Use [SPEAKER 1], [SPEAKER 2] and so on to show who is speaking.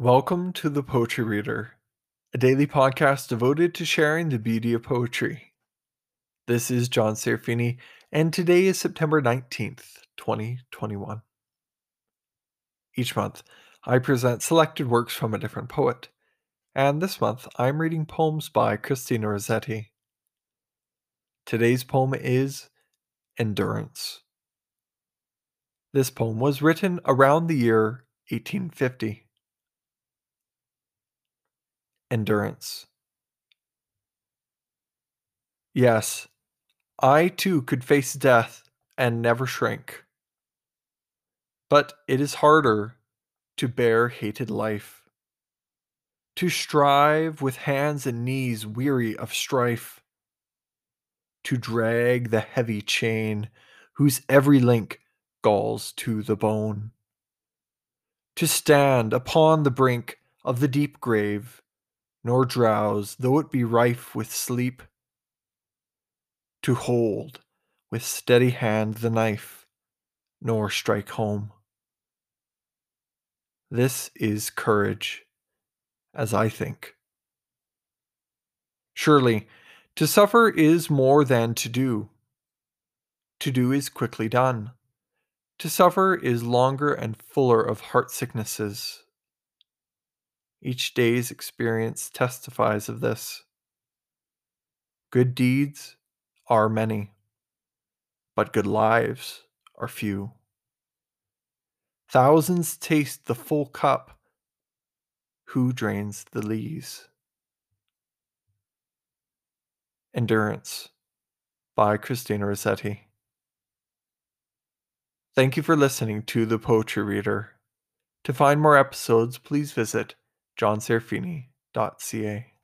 [SPEAKER 1] Welcome to the Poetry Reader, a daily podcast devoted to sharing the beauty of poetry. This is John Serafini, and today is September 19th, 2021. Each month, I present selected works from a different poet, and this month I'm reading poems by Christina Rossetti. Today's poem is Endurance. This poem was written around the year 1850. Endurance. Yes, I too could face death and never shrink. But it is harder to bear hated life, to strive with hands and knees weary of strife, to drag the heavy chain whose every link galls to the bone, to stand upon the brink of the deep grave, nor drowse though it be rife with sleep to hold with steady hand the knife, nor strike home. This is courage, as I think. Surely, to suffer is more than to do. To do is quickly done. To suffer is longer and fuller of heart sicknesses. Each day's experience testifies of this. Good deeds are many, but good lives are few. Thousands taste the full cup. Who drains the lees? Endurance by Christina Rossetti. Thank you for listening to The Poetry Reader. To find more episodes, please visit johnserafini.ca.